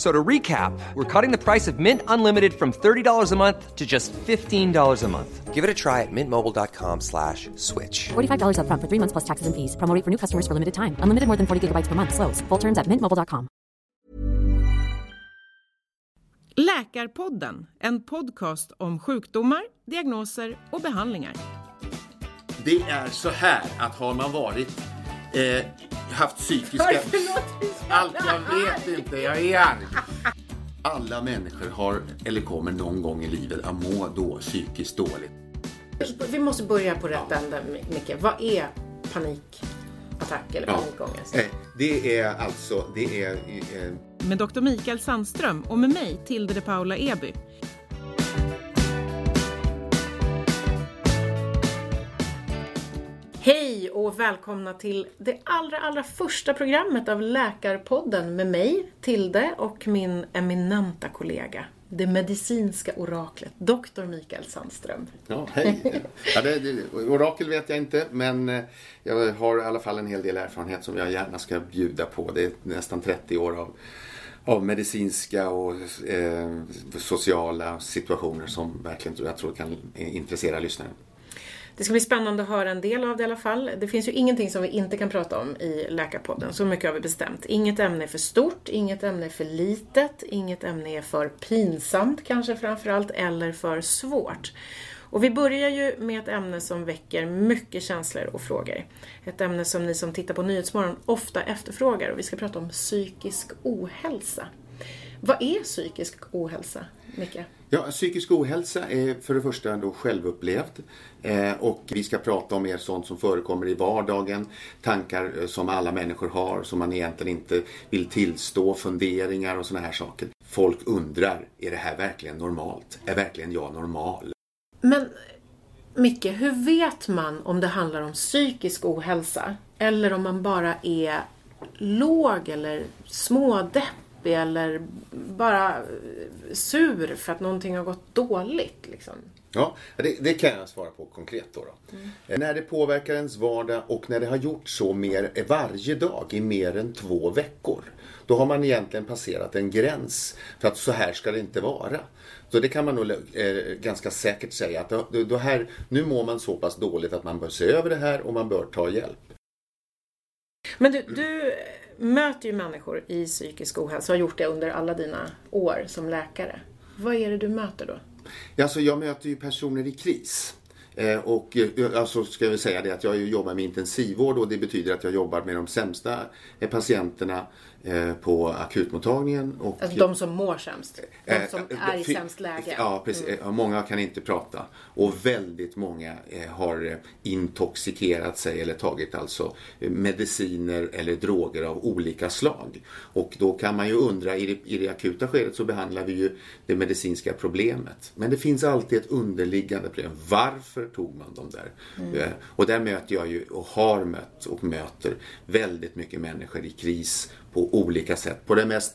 F- So to recap, we're cutting the price of Mint Unlimited from $30 a month to just $15 a month. Give it a try at mintmobile.com slash switch. $45 upfront for three months plus taxes and fees. Promo for new customers for limited time. Unlimited more than 40 gigabytes per month. Slows. Full terms at mintmobile.com. Läkarpodden, en podcast om sjukdomar, diagnoser och behandlingar. Det är så här att har man varit eh, haft psykiska... Allt, jag vet inte, jag är arg. Alla människor har, eller kommer någon gång i livet att må då psykiskt dåligt. Vi måste börja på rätt ände, Micke. Vad är panikattack eller Ja. panikångest? Eh, det är alltså, det är... Eh, Med Dr. Mikael Sandström och med mig, Tilde de Paula Eby. Hej och välkomna till det allra, allra första programmet av Läkarpodden med mig, Tilde, och min eminenta kollega, det medicinska oraklet, doktor Mikael Sandström. ja, hej. Ja, det, det, orakel vet jag inte, men eh, jag har i alla fall en hel del erfarenhet som jag gärna ska bjuda på. Det är nästan 30 år av av medicinska och eh, sociala situationer som verkligen tror jag tror kan intressera lyssnaren. Det ska bli spännande att höra en del av det i alla fall. Det finns ju ingenting som vi inte kan prata om i Läkarpodden. Så mycket har vi bestämt. Inget ämne är för stort, inget ämne är för litet, inget ämne är för pinsamt kanske framförallt, eller för svårt. Och vi börjar ju med ett ämne som väcker mycket känslor och frågor. Ett ämne som ni som tittar på Nyhetsmorgon ofta efterfrågar och vi ska prata om psykisk ohälsa. Vad är psykisk ohälsa, Micke? Ja, psykisk ohälsa är för det första då självupplevd Eh, och vi ska prata om mer sånt som förekommer i vardagen, tankar eh, som alla människor har som man egentligen inte vill tillstå, funderingar och såna här saker. Folk undrar, är det här verkligen normalt? Är verkligen jag normal? Men Micke, hur vet man om det handlar om psykisk ohälsa? Eller om man bara är låg eller smådeppig eller bara eh, sur för att någonting har gått dåligt? Liksom? Ja, det, det kan jag svara på konkret då. då. Eh, När det påverkar ens vardag och när det har gjort så mer eh, varje dag i mer än två veckor. Då har man egentligen passerat en gräns för att så här ska det inte vara. Så det kan man nog eh, ganska säkert säga att då, då här, nu mår man så pass dåligt att man bör se över det här och man bör ta hjälp. Men du, du möter ju människor i psykisk ohälsa och har gjort det under alla dina år som läkare. Vad är det du möter då? Alltså jag möter ju personer i kris. Eh, och eh, alltså ska jag väl säga det att jag jobbar med intensivvård och det betyder att jag jobbar med de sämsta eh, patienterna på akutmottagningen. Och, Alltså de som mår sämst. De Eh, som eh, är i sämst läge. Ja, precis. Eh, Många kan inte prata. Och väldigt många eh, har eh, intoxikerat sig eller tagit alltså eh, mediciner eller droger av olika slag. Och då kan man ju undra, i det, i det akuta skedet så behandlar vi ju det medicinska problemet. Men det finns alltid ett underliggande problem. Varför tog man dem där? Eh, Och där möter jag ju, och har mött och möter väldigt mycket människor i kris på olika sätt. På det mest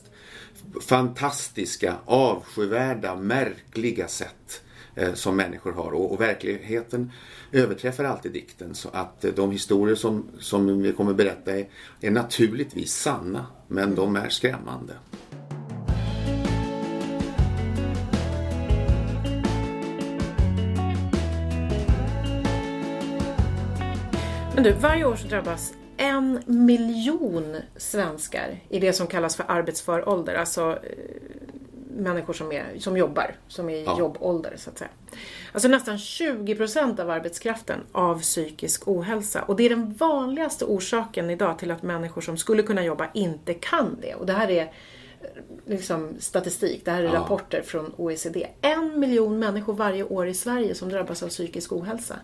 fantastiska, avskyvärda, märkliga sätt eh, som människor har. Och, och verkligheten överträffar alltid dikten. Så att eh, de historier som, som vi kommer berätta är, är naturligtvis sanna, men de är skrämmande. Men du, varje år så drabbas en miljon svenskar i det som kallas för arbetsför ålder. Alltså, eh, människor som, är, som jobbar, som är i Ja. jobbålder så att säga. Alltså nästan 20% av arbetskraften av psykisk ohälsa. Och det är den vanligaste orsaken idag till att människor som skulle kunna jobba inte kan det. Och det här är eh, liksom statistik, det här är Ja. rapporter från OECD. En miljon människor varje år i Sverige som drabbas av psykisk ohälsa.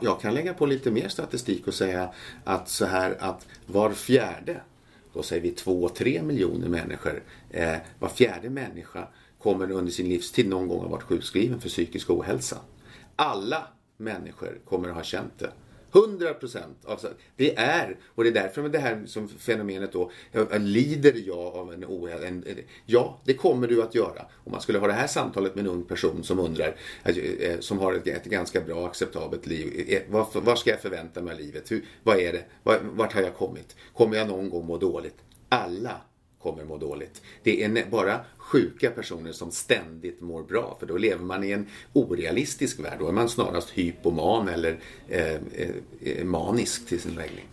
Jag kan lägga på lite mer statistik och säga att så här att var fjärde, då säger vi två, tre miljoner människor, eh, var fjärde människa kommer under sin livstid någon gång ha varit sjukskriven för psykisk ohälsa. Alla människor kommer att ha känt det. 100 procent. Alltså, det är, och det är därför med det här som fenomenet då, lider jag av en ohälsa? Ja, det kommer du att göra. Om man skulle ha det här samtalet med en ung person som undrar, alltså, eh, som har ett, ett ganska bra acceptabelt liv. Eh, vad, vad ska jag förvänta mig av livet? Hur, vad är det? Vart har jag kommit? Kommer jag någon gång må dåligt? Alla kommer må dåligt. Det är bara sjuka personer som ständigt mår bra för då lever man i en orealistisk värld. Då är man snarast hypoman eller eh, eh, manisk till sin läggning.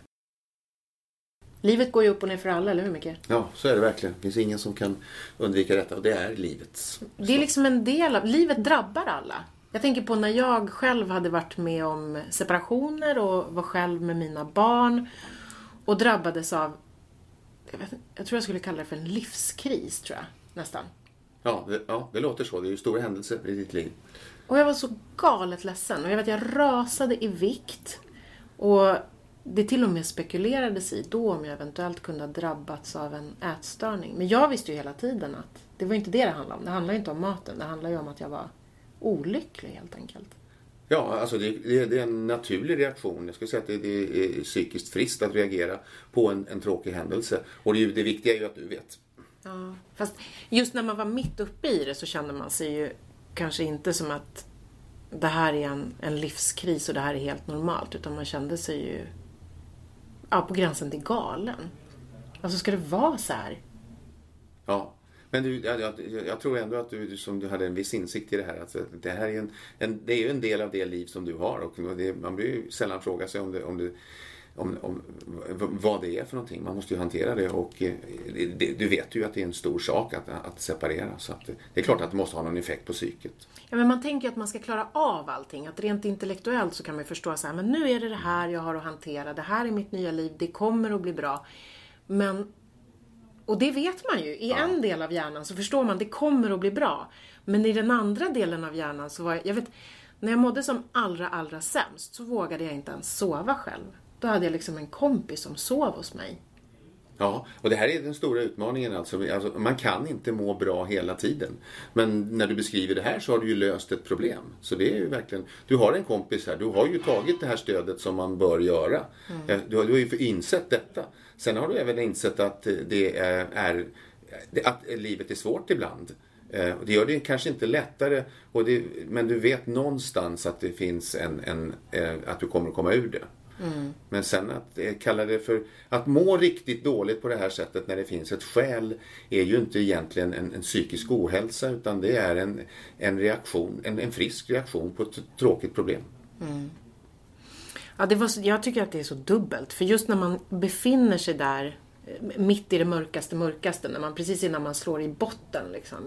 Livet går ju upp och ner för alla, eller hur Micke? Ja, så är det verkligen. Det finns ingen som kan undvika detta och det är livets. Det är liksom en del av, livet drabbar alla. Jag tänker på när jag själv hade varit med om separationer och var själv med mina barn och drabbades av, jag, vet, jag tror jag skulle kalla det för en livskris, tror jag, nästan. Ja det, ja, det låter så. Det är ju stora händelser i ditt liv. Och jag var så galet ledsen och jag vet jag rasade i vikt. Och det till och med spekulerades i då om jag eventuellt kunde ha drabbats av en ätstörning. Men jag visste ju hela tiden att det var inte det det handlade om. Det handlade inte om maten. Det handlade ju om att jag var olycklig helt enkelt. Ja, alltså det, det, det är en naturlig reaktion. Jag skulle säga att det, det är psykiskt friskt att reagera på en, en tråkig händelse. Och det, det viktiga är ju att du vet. Ja, fast just när man var mitt uppe i det så kände man sig ju kanske inte som att det här är en, en livskris och det här är helt normalt. Utan man kände sig ju ja, på gränsen till galen. Alltså ska det vara så här? Ja. Men du, jag, jag, jag tror ändå att du, som du hade en viss insikt i det här. Att det här är, en, en, det är ju en del av det liv som du har. Och det, man blir ju sällan fråga sig om, det, om, det, om, om vad det är för någonting. Man måste ju hantera det. Och eh, det, det, du vet ju att det är en stor sak att, att separera. Så att det, det är klart att det måste ha någon effekt på psyket. Ja, men man tänker ju att man ska klara av allting. Att rent intellektuellt så kan man ju förstå så här, men nu är det det här jag har att hantera. Det här är mitt nya liv. Det kommer att bli bra. Men, och det vet man ju. I en del av hjärnan så förstår man, det kommer att bli bra. Men i den andra delen av hjärnan så var jag, jag vet, när jag mådde som allra, allra sämst så vågade jag inte ens sova själv. Då hade jag liksom en kompis som sov hos mig. Ja, och det här är den stora utmaningen alltså. alltså. Man kan inte må bra hela tiden. Men när du beskriver det här så har du ju löst ett problem. Så det är ju verkligen, du har en kompis här, du har ju tagit det här stödet som man bör göra. Eh, Du, har, du har ju insett detta. Sen har du även insett att det är, att livet är svårt ibland. Eh, Det gör det kanske inte lättare, det, men du vet någonstans att det finns en, en eh, att du kommer att komma ur det. Men sen att eh, kalla det för att må riktigt dåligt på det här sättet när det finns ett skäl är ju inte egentligen en, en psykisk ohälsa utan det är en, en reaktion, en, en frisk reaktion på ett tråkigt problem. Ja, det var, jag tycker att det är så dubbelt. För just när man befinner sig där eh, mitt i det mörkaste, mörkaste, när man precis innan man slår i botten liksom.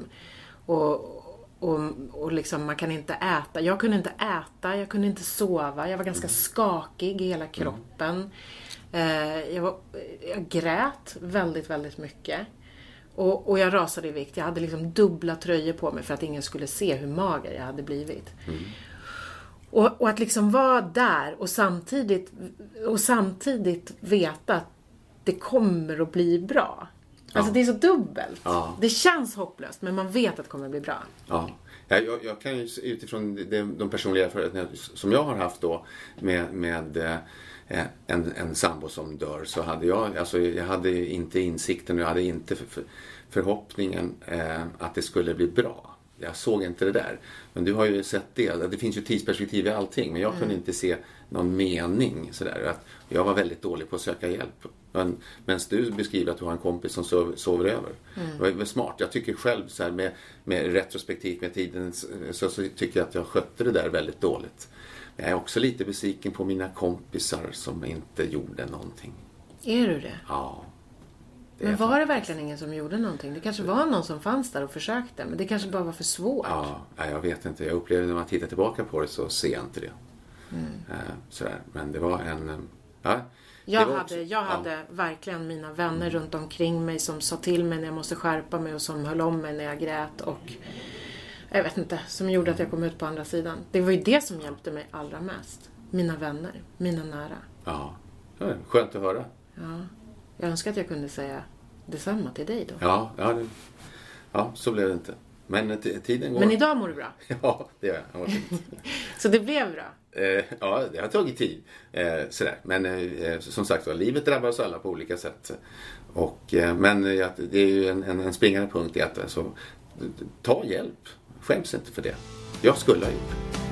Och, och, och liksom man kan inte äta. Jag kunde inte äta, jag kunde inte sova. Jag var ganska skakig i hela kroppen. Eh, jag, var, jag grät väldigt, väldigt mycket. Och, och jag rasade i vikt. Jag hade liksom dubbla tröjor på mig för att ingen skulle se hur mager jag hade blivit. Och, och att liksom vara där och samtidigt, och samtidigt veta att det kommer att bli bra. Alltså det är så dubbelt. Ja. Det känns hopplöst men man vet att det kommer att bli bra. Ja. Ja, Jag, jag kan ju utifrån de, de personliga erfarenheter som jag har haft då med, med eh, en, en sambo som dör så hade jag, alltså jag hade inte insikten och jag hade inte för, för, förhoppningen eh, att det skulle bli bra. Jag såg inte det där. Men du har ju sett det. Det finns ju tidsperspektiv i allting. Men jag kunde inte se någon mening. Sådär. Att jag var väldigt dålig på att söka hjälp. Men, medan du beskriver att du har en kompis som sov, sover över. Det var smart. Jag tycker själv så här med, med retrospektivt med tiden så, så tycker jag att jag skötte det där väldigt dåligt. Men jag är också lite besviken på mina kompisar som inte gjorde någonting. Är du det? Ja. Det Men var det verkligen ingen som gjorde någonting? Det kanske var någon som fanns där och försökte, men det kanske bara var för svårt. Ja, jag vet inte. Jag upplever när man tittar tillbaka på det så ser jag inte det. Mm. Eh, sådär. Men det var en... eh, Ja, Jag hade, också- jag ja. hade verkligen mina vänner runt omkring mig som sa till mig när jag måste skärpa mig och som höll om mig när jag grät och jag vet inte, som gjorde att jag kom ut på andra sidan. Det var ju det som hjälpte mig allra mest. Mina vänner, mina nära. Ja, skönt att höra. Ja. Jag önskar att jag kunde säga detsamma till dig då. Ja, ja, det, ja så blev det inte. Men tiden går. Men idag mår du bra. Ja, det gör jag. Så det blev bra. Eh, ja, det har tagit tid. Eh, sådär. Men eh, eh, som sagt var, livet drabbar oss alla på olika sätt. Och, eh, men eh, det är ju en, en, en springande punkt i att alltså, ta hjälp. Skäms inte för det. Jag skulle ha gjort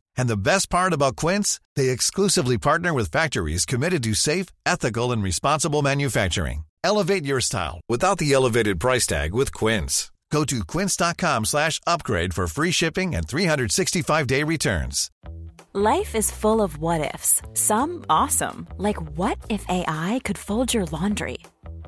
And the best part about Quince, they exclusively partner with factories committed to safe, ethical, and responsible manufacturing. Elevate your style without the elevated price tag with Quince. Go to quince.com slash upgrade for free shipping and 365-day returns. Life is full of what ifs. Some awesome, like what if AI could fold your laundry?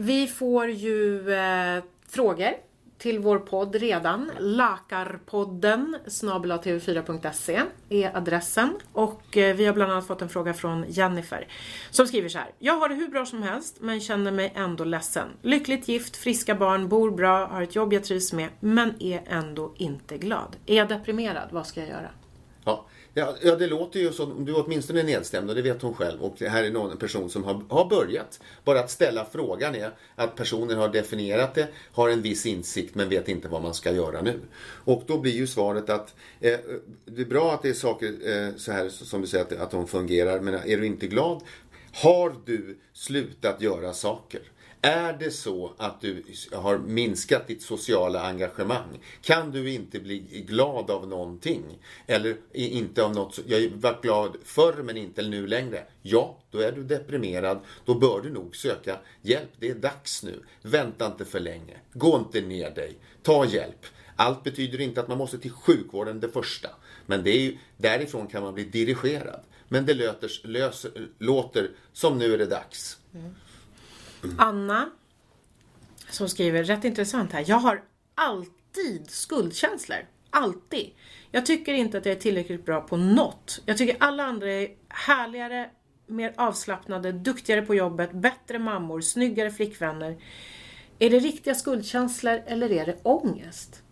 vi får ju eh, frågor till vår podd redan. Lakarpodden snabel-tv4.se är adressen. Och eh, vi har bland annat fått en fråga från Jennifer som skriver så här. Jag har det hur bra som helst men känner mig ändå ledsen. Lyckligt gift, friska barn, bor bra, har ett jobb jag trivs med men är ändå inte glad. Är jag deprimerad? Vad ska jag göra? Ja, ja, ja, det låter ju som du åtminstone är nedstämd och det vet hon själv. Och det här är någon person som har, har börjat. Bara att ställa frågan är att personen har definierat det, har en viss insikt men vet inte vad man ska göra nu. Och då blir ju svaret att eh, det är bra att det är saker eh, så här som du säger att, att de fungerar, men är du inte glad? Har du slutat göra saker? Är det så att du har minskat ditt sociala engagemang? Kan du inte bli glad av någonting? Eller inte av något, jag har varit glad förr men inte nu längre. Ja, då är du deprimerad. Då bör du nog söka hjälp. Det är dags nu. Vänta inte för länge. Gå inte ner dig. Ta hjälp. Allt betyder inte att man måste till sjukvården det första. Men det är ju, därifrån kan man bli dirigerad. Men det löter, löser, låter som nu är det dags. Mm. Anna som skriver, rätt intressant här. Jag har alltid skuldkänslor. Alltid. Jag tycker inte att jag är tillräckligt bra på något. Jag tycker alla andra är härligare, mer avslappnade, duktigare på jobbet, bättre mammor, snyggare flickvänner. Är det riktiga skuldkänslor eller är det ångest?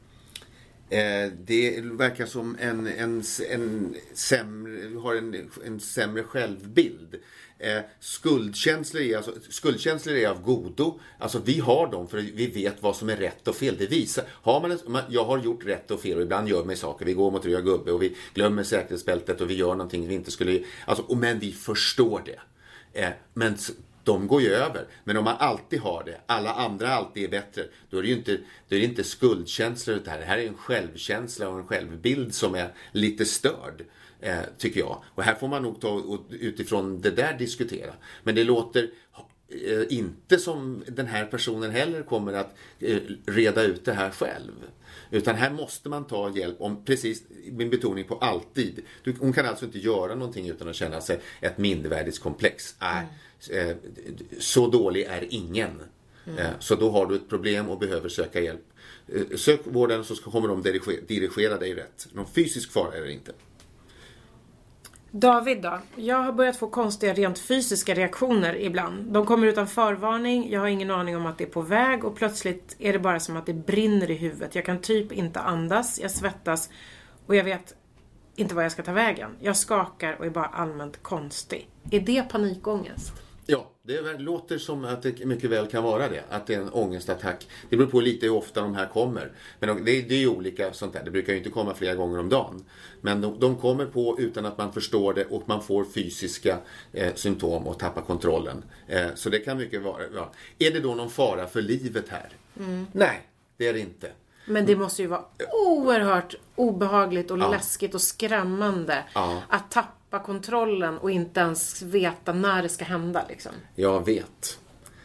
Eh, det verkar som en, en, en sämre, har en, en sämre självbild. Eh, skuldkänslor, är alltså, skuldkänslor är av godo. Alltså vi har dem för vi vet vad som är rätt och fel. Det visar, har man en, man, jag har gjort rätt och fel och ibland gör man saker. Vi går mot röd gubbe och vi glömmer säkerhetsbältet och vi gör någonting vi inte skulle... Alltså, och, men vi förstår det. Eh, men de går ju över. Men om man alltid har det, alla andra alltid är bättre, då är det ju inte, då är det inte skuldkänslor det här. Det här är en självkänsla och en självbild som är lite störd. Eh, tycker jag. Och här får man nog ta och utifrån det där diskutera. Men det låter, eh, inte som den här personen heller kommer att eh, reda ut det här själv. Utan här måste man ta hjälp om, precis, min betoning på alltid. Du, hon kan alltså inte göra någonting utan att känna sig ett mindervärdeskomplex. Äh, så dålig är ingen. Eh, Så då har du ett problem och behöver söka hjälp. Sök vården så kommer de dirigera, dirigera dig rätt. Någon fysisk fara är det inte. David då? Jag har börjat få konstiga rent fysiska reaktioner ibland. De kommer utan förvarning, jag har ingen aning om att det är på väg och plötsligt är det bara som att det brinner i huvudet. Jag kan typ inte andas, jag svettas och jag vet inte vad jag ska ta vägen. Jag skakar och är bara allmänt konstig. Är det panikångest? Ja, det låter som att det mycket väl kan vara det. Att det är en ångestattack. Det beror på lite hur ofta de här kommer. Men de- det, är ju olika sånt där. Det brukar ju inte komma flera gånger om dagen. Men de, de kommer på utan att man förstår det och man får fysiska eh, symptom och tappar kontrollen. Eh, så det kan mycket vara. Ja. Är det då någon fara för livet här? Nej, det är det inte. Men det måste ju vara oerhört obehagligt och Ja. läskigt och skrämmande Ja. att tappa kontrollen och inte ens veta när det ska hända liksom. Jag vet.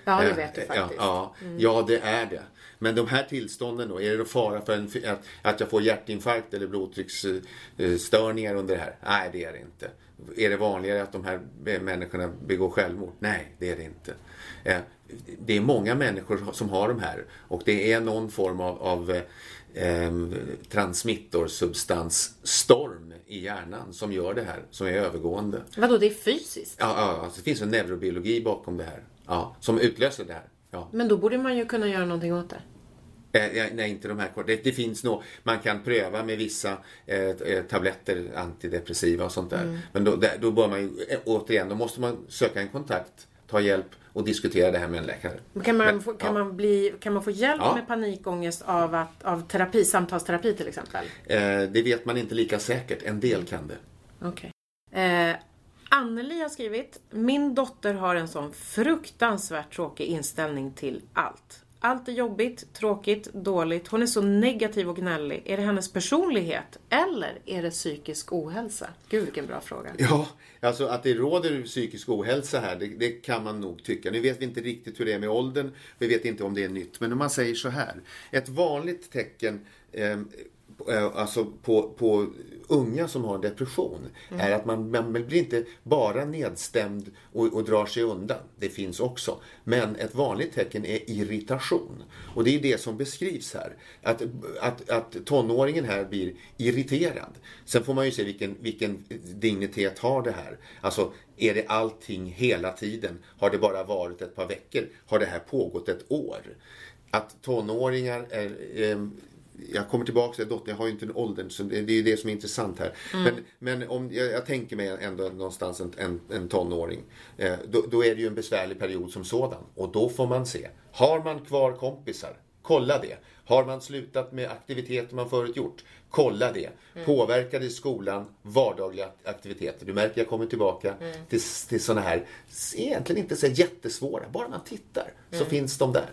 Ja, det Eh, vet du ja, faktiskt. Ja, ja, det är det. Men de här tillstånden då, är det fara för en, att, att jag får hjärtinfarkt eller blodtrycksstörningar under det här? Nej, det är det inte. Är det vanligare att de här människorna begår självmord? Nej, det är det inte. Det är många människor som har de här och det är någon form av, av eh, transmittorsubstansstorm i hjärnan som gör det här, som är övergående. Vadå, det är fysiskt? Ja, ja alltså det finns en neurobiologi bakom det här. Ja, som utlöser det här. Ja. Men då borde man ju kunna göra någonting åt det. Eh, nej, inte de här det, det finns nog, man kan pröva med vissa eh, eh, tabletter, antidepressiva och sånt där. Men då, där, då bör man ju, eh, återigen, då måste man söka en kontakt, ta hjälp och diskutera det här med en läkare. Kan man, få, kan, ja. man bli, kan man få hjälp Ja. med panikångest av, att, av terapi, samtalsterapi till exempel? Eh, det vet man inte lika säkert, en del kan det. Okej. Eh, Anneli har skrivit. Min dotter har en sån fruktansvärt tråkig inställning till allt. Allt är jobbigt, tråkigt, dåligt. Hon är så negativ och gnällig. Är det hennes personlighet? Eller är det psykisk ohälsa? Gud vilken bra fråga. Ja, alltså att det råder psykisk ohälsa här, det, det kan man nog tycka. Nu vet vi inte riktigt hur det är med åldern, vi vet inte om det är nytt. Men om man säger så här, ett vanligt tecken eh, alltså på, på unga som har depression är att man, man blir inte bara nedstämd och, och drar sig undan. Det finns också. Men ett vanligt tecken är irritation. Och det är det som beskrivs här. Att, att, att tonåringen här blir irriterad. Sen får man ju se vilken, vilken dignitet har det här. Alltså, är det allting hela tiden? Har det bara varit ett par veckor? Har det här pågått ett år? Att tonåringar är... Eh, jag kommer tillbaka till dottern, jag har ju inte en ålder, så det, det är ju det som är intressant här. Men, men om, jag, jag tänker mig ändå någonstans en, en, en tonåring. Eh, då, då är det ju en besvärlig period som sådan. Och då får man se. Har man kvar kompisar? Kolla det. Har man slutat med aktiviteter man förut gjort? Kolla det. Påverkade skolan vardagliga aktiviteter? Du märker jag kommer tillbaka till, till sådana här, egentligen inte så jättesvåra, bara man tittar så finns de där.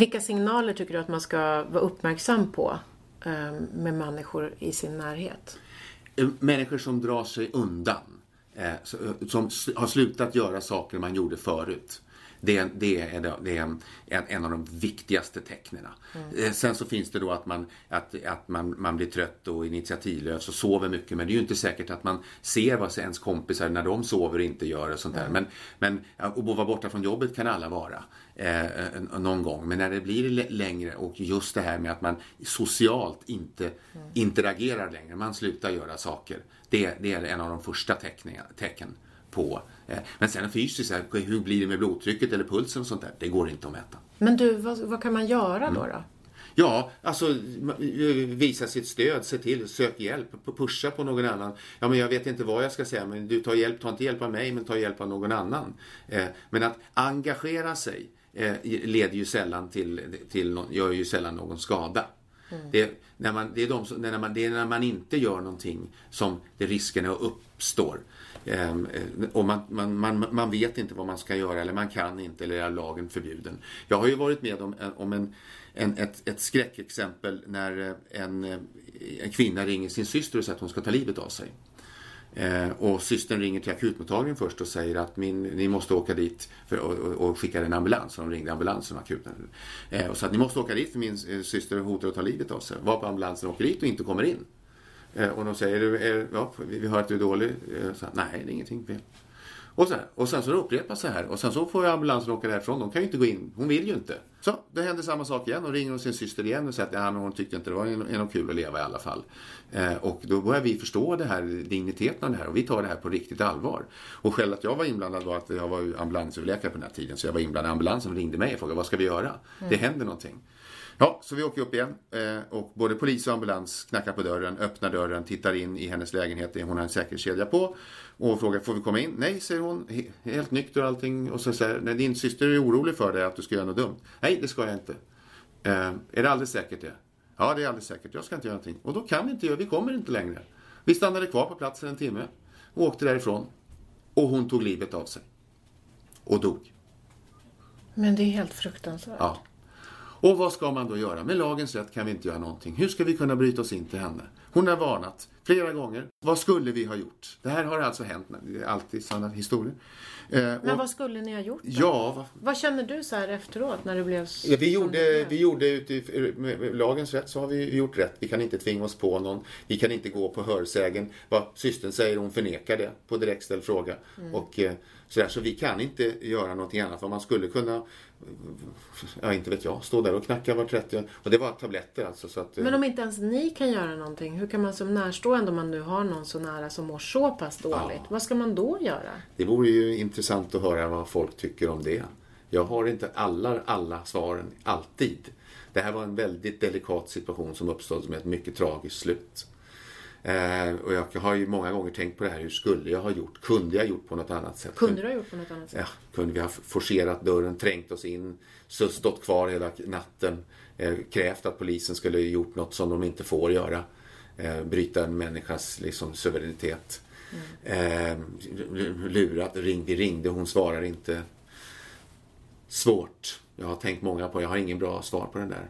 Vilka signaler tycker du att man ska vara uppmärksam på ehm, med människor i sin närhet? Eh, människor som drar sig undan. Eh, eh, som har slutat göra saker man gjorde förut. Det, det är, det är en, en, av de viktigaste tecknen. Eh, sen så finns det då att, man, att, att man, man blir trött och initiativlös och sover mycket. Men det är ju inte säkert att man ser vad ens kompisar när de sover och inte gör och sånt där. Men, men ja, och vara borta från jobbet kan alla vara. Eh, någon gång. Men när det blir längre och just det här med att man socialt inte interagerar längre. Man slutar göra saker. Det, det är en av de första teckningar, tecken på. Eh, men sen fysiskt, här, hur blir det med blodtrycket eller pulsen och sånt där? Det går inte att mäta. Men du, vad, vad kan man göra då? då? Ja, alltså m- visa sitt stöd, se till, sök hjälp, pusha på någon annan. Ja, men jag vet inte vad jag ska säga, men du tar hjälp, ta inte hjälp av mig, men ta hjälp av någon annan. Eh, men att engagera sig eh, leder ju sällan till, till nå- gör ju sällan någon skada. Det, när man, det, är de som, när man, det är när man inte gör någonting som det riskerna uppstår. Ehm, eh, och man, man, man, man vet inte vad man ska göra eller man kan inte eller är lagen förbjuden. Jag har ju varit med om, eh, om en, en, ett, ett skräckexempel när eh, en, en kvinna ringer sin syster och säger att hon ska ta livet av sig. Eh, och systern ringer till akutmottagningen först och säger att min, ni måste åka dit för, och, och, och skickar en ambulans. Och de ringde ambulansen och akuten. Eh, och sa att ni måste åka dit för min syster hotar att ta livet av sig. Varpå ambulansen åker dit och inte kommer in. Eh, och de säger, eh, ja, vi hör att du är dålig. Eh, så, Nej, det är ingenting fel. Och, så här, och sen så upprepas det här och sen så får ambulansen åka därifrån. De kan ju inte gå in. Hon vill ju inte. Så det händer samma sak igen och ringer hon sin syster igen och säger att ja, men hon tyckte inte det var något kul att leva i alla fall. Eh, och då börjar vi förstå det här, digniteten av det här och vi tar det här på riktigt allvar. Och själv att jag var inblandad var att jag var ambulansöverläkare på den här tiden så jag var inblandad. Ambulansen ringde mig och frågade vad ska vi göra? Mm. Det händer någonting. Ja, så vi åker upp igen eh, och både polis och ambulans knackar på dörren, öppnar dörren, tittar in i hennes lägenhet. Hon har en säkerhetskedja på och frågar får vi komma in? Nej, säger hon, helt nykter och allting. Och så säger när din syster är orolig för dig att du ska göra något dumt. Nej, det ska jag inte. Eh, är det alldeles säkert det? Ja, det är alldeles säkert. Jag ska inte göra någonting. Och då kan vi inte göra, vi kommer inte längre. Vi stannade kvar på platsen en timme och åkte därifrån. Och hon tog livet av sig. Och dog. Men det är helt fruktansvärt. Ja. Och vad ska man då göra? Med lagens rätt kan vi inte göra någonting. Hur ska vi kunna bryta oss in till henne? Hon har varnat flera gånger. Vad skulle vi ha gjort? Det här har alltså hänt. Det är alltid sådana historier. Eh, Men och, vad skulle ni ha gjort? Då? Ja, vad, vad känner du så här efteråt när det blev ja, vi, gjorde, vi gjorde utifrån lagens rätt så har vi gjort rätt. Vi kan inte tvinga oss på någon. Vi kan inte gå på hörsägen. Vad systern säger, hon förnekar det på direktställd fråga. Mm. Och, eh, så, där, så vi kan inte göra någonting annat. Vad man skulle kunna ja inte vet jag, stå där och knacka var 30 Och det var tabletter alltså. Så att, Men om inte ens ni kan göra någonting, hur kan man som närstående, om man nu har någon så nära som mår så pass dåligt, ja. vad ska man då göra? Det vore ju intressant att höra vad folk tycker om det. Jag har inte alla, alla svaren, alltid. Det här var en väldigt delikat situation som uppstod med ett mycket tragiskt slut. Eh, och jag har ju många gånger tänkt på det här, hur skulle jag ha gjort? Kunde jag ha gjort på något annat sätt? Kunde du ha gjort på något annat sätt? Ja, kunde vi ha forcerat dörren, trängt oss in, stått kvar hela natten, eh, krävt att polisen skulle ha gjort något som de inte får göra. Eh, bryta en människas liksom, suveränitet. Mm. Eh, lurat, ring, vi ringde, hon svarar inte. Svårt. Jag har tänkt många på, jag har ingen bra svar på den där.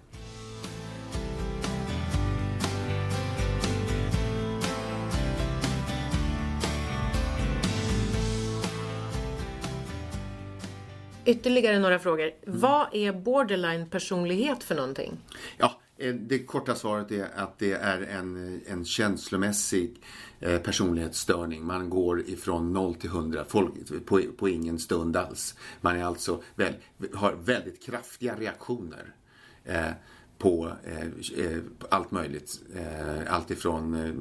Ytterligare några frågor. Mm. Vad är borderline personlighet för någonting? Ja, eh, det korta svaret är att det är en, en känslomässig eh, personlighetsstörning. Man går ifrån 0 till 100 folk, på, på ingen stund alls. Man är alltså väl, har väldigt kraftiga reaktioner eh, på eh, eh allt möjligt. Eh, allt ifrån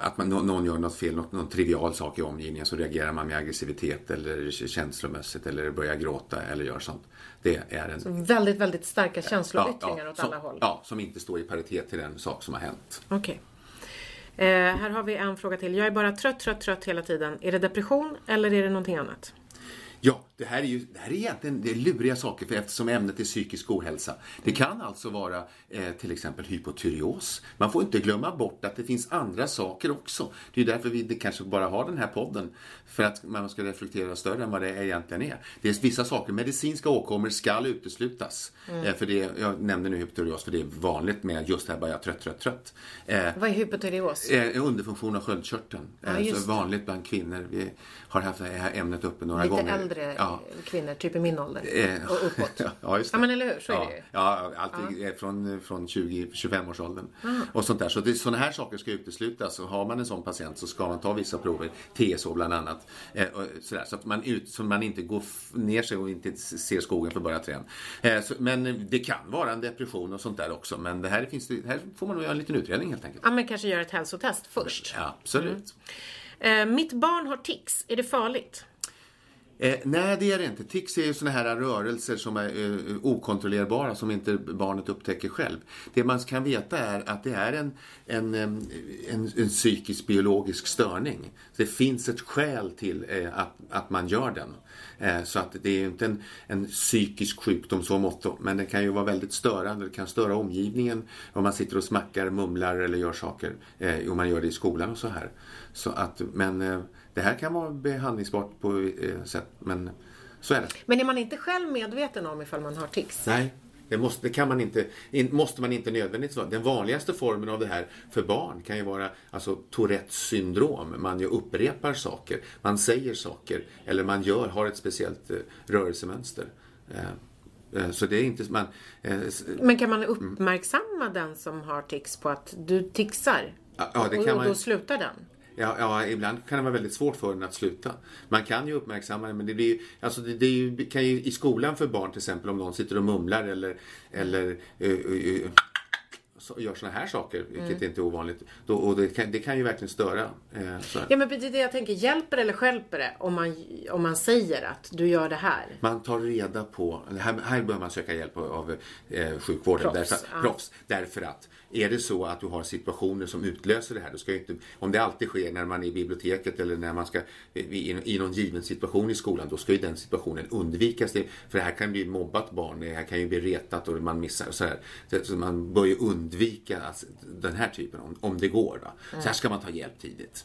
att man, någon gör något fel, något, någon trivial sak i omgivningen så reagerar man med aggressivitet eller känslomässigt eller börjar gråta eller gör sånt. Det är en... Så väldigt, väldigt starka känsloyttringar ja, ja, åt som, alla håll? Ja, som inte står i paritet till den sak som har hänt. Okej. Okay. Eh, här har vi en fråga till. Jag är bara trött, trött, trött hela tiden. Är det depression eller är det någonting annat? Ja, det här är ju det här är egentligen det är luriga saker för eftersom ämnet är psykisk ohälsa. Det kan alltså vara eh, till exempel hypotyreos. Man får inte glömma bort att det finns andra saker också. Det är därför vi kanske bara har den här podden. För att man ska reflektera större än vad det egentligen är. Det är vissa saker, medicinska åkommor ska uteslutas. Mm. Eh, för det, jag nämnde nu hypotyreos för det är vanligt med just det här bara jag trött, trött, trött. Eh, vad är hypotyreos? Eh, underfunktion av sköldkörteln. Ja, eh, vanligt bland kvinnor. Vi har haft det här ämnet uppe några Lite gånger. äldre ja. kvinnor, typ i min ålder eh, och uppåt. ja, just det. Ja, men eller hur? Så ja, är det ju. Ja, alltid ja. från, från 20-25-årsåldern. Och sånt där. Så det, sådana här saker ska uteslutas. Och har man en sån patient så ska man ta vissa prover, TSO bland annat. Eh, sådär, så att man, ut, så man inte går ner sig och inte ser skogen för bara träd. Eh, så, men det kan vara en depression och sånt där också. Men det här, finns det, här får man nog göra en liten utredning helt enkelt. Ja, men kanske göra ett hälsotest först. Ja, absolut. Mm. Eh, mitt barn har tics. Är det farligt? Eh, nej, det är det inte. Tics är ju såna här rörelser som är eh, okontrollerbara som inte barnet upptäcker själv. Det man kan veta är att det är en, en, eh, en, en, psykisk biologisk störning. Det finns ett skäl till eh, att, att man gör den. Eh, så att det är ju inte en, en psykisk sjukdom så måtto. men den kan ju vara väldigt störande. Det kan störa omgivningen om man sitter och smackar, mumlar eller gör saker. Eh, om man gör det i skolan och så här. Så att, men eh, det här kan vara behandlingsbart på eh, sätt, men så är det. Men är man inte själv medveten om ifall man har tics? Nej, det, måste, det kan man inte, in, måste man inte nödvändigtvis vara. Den vanligaste formen av det här för barn kan ju vara alltså, Tourettes syndrom. Man ju upprepar saker, man säger saker eller man gör, har ett speciellt eh, rörelsemönster. Eh, eh, så det är inte man... Men kan man uppmärksamma den som har tics på att du tixar? Ja, det och, kan och man- då slutar den? Ja, ja, ibland kan det vara väldigt svårt för den att sluta. Man kan ju uppmärksamma det, men det blir ju, alltså det, det är ju, kan ju i skolan för barn till exempel om någon sitter och mumlar eller, eller uh, uh, gör såna här saker, vilket inte är ovanligt. Då, och det kan, det kan ju verkligen störa. Eh. Ja men det är det jag tänker, hjälper eller stjälper det om man, om man säger att du gör det här? Man tar reda på, här, här bör man söka hjälp av, eh, sjukvården. Proffs, därför, ja. proffs, därför att är det så att du har situationer som utlöser det här, då ska ju inte, om det alltid sker när man är i biblioteket eller när man ska i, i någon given situation i skolan, då ska ju den situationen undvikas. Det, för det här kan bli mobbat barn, det här kan ju bli retat och man missar och så här. Så, så man bör ju undvika alltså, den här typen om, om det går. Va? Så här ska man ta hjälp tidigt.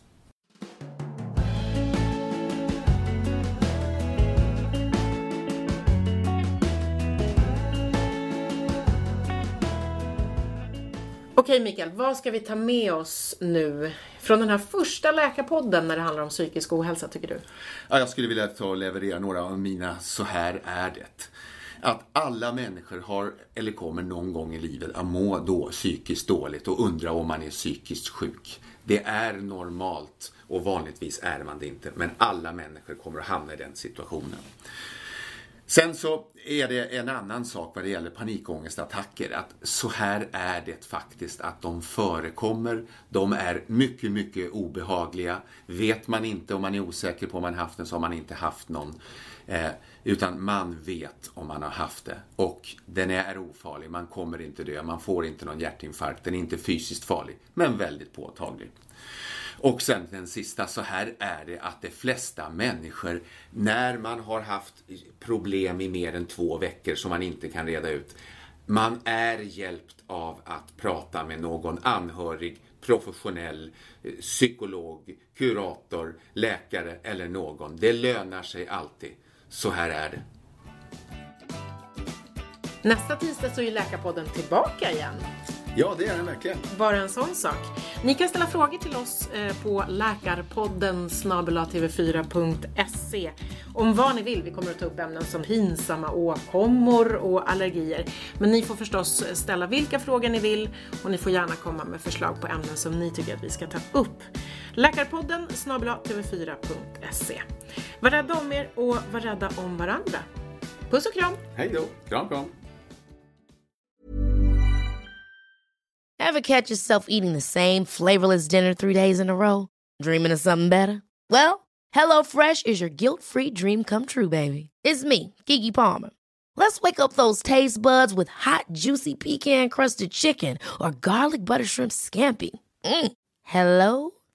Okej Mikael, vad ska vi ta med oss nu från den här första läkarpodden när det handlar om psykisk ohälsa tycker du? Ja, jag skulle vilja ta och leverera några av mina Så här är det. Att alla människor har, eller kommer någon gång i livet att må då psykiskt dåligt och undra om man är psykiskt sjuk. Det är normalt och vanligtvis är man det inte, men alla människor kommer att hamna i den situationen. Sen så är det en annan sak vad det gäller panikångestattacker. Att så här är det faktiskt att de förekommer. De är mycket, mycket obehagliga. Vet man inte om man är osäker på om man haft den så har man inte haft någon. Eh, utan man vet om man har haft det. Och den är ofarlig. Man kommer inte dö. Man får inte någon hjärtinfarkt. Den är inte fysiskt farlig. Men väldigt påtaglig. Och sen den sista, så här är det att de flesta människor, när man har haft problem i mer än två veckor som man inte kan reda ut, man är hjälpt av att prata med någon anhörig, professionell, eh, psykolog, kurator, läkare eller någon. Det lönar sig alltid. Så här är det. Nästa tisdag så är Läkarpodden tillbaka igen. Ja, det är den verkligen. Bara en sån sak. Ni kan ställa frågor till oss eh, på läkarpodden tv4.se om vad ni vill. Vi kommer att ta upp ämnen som pinsamma åkommor och allergier. Men ni får förstås ställa vilka frågor ni vill och ni får gärna komma med förslag på ämnen som ni tycker att vi ska ta upp. Läkarpodden tv4.se. Var rädda om er och var rädda om varandra. Puss och kram! Hej då. Kram, kram. Ever catch yourself eating the same flavorless dinner three days in a row? Dreaming of something better? Well, HelloFresh is your guilt-free dream come true, baby. It's me, Kiki Palmer. Let's wake up those taste buds with hot, juicy pecan-crusted chicken or garlic butter shrimp scampi. Mm. Hello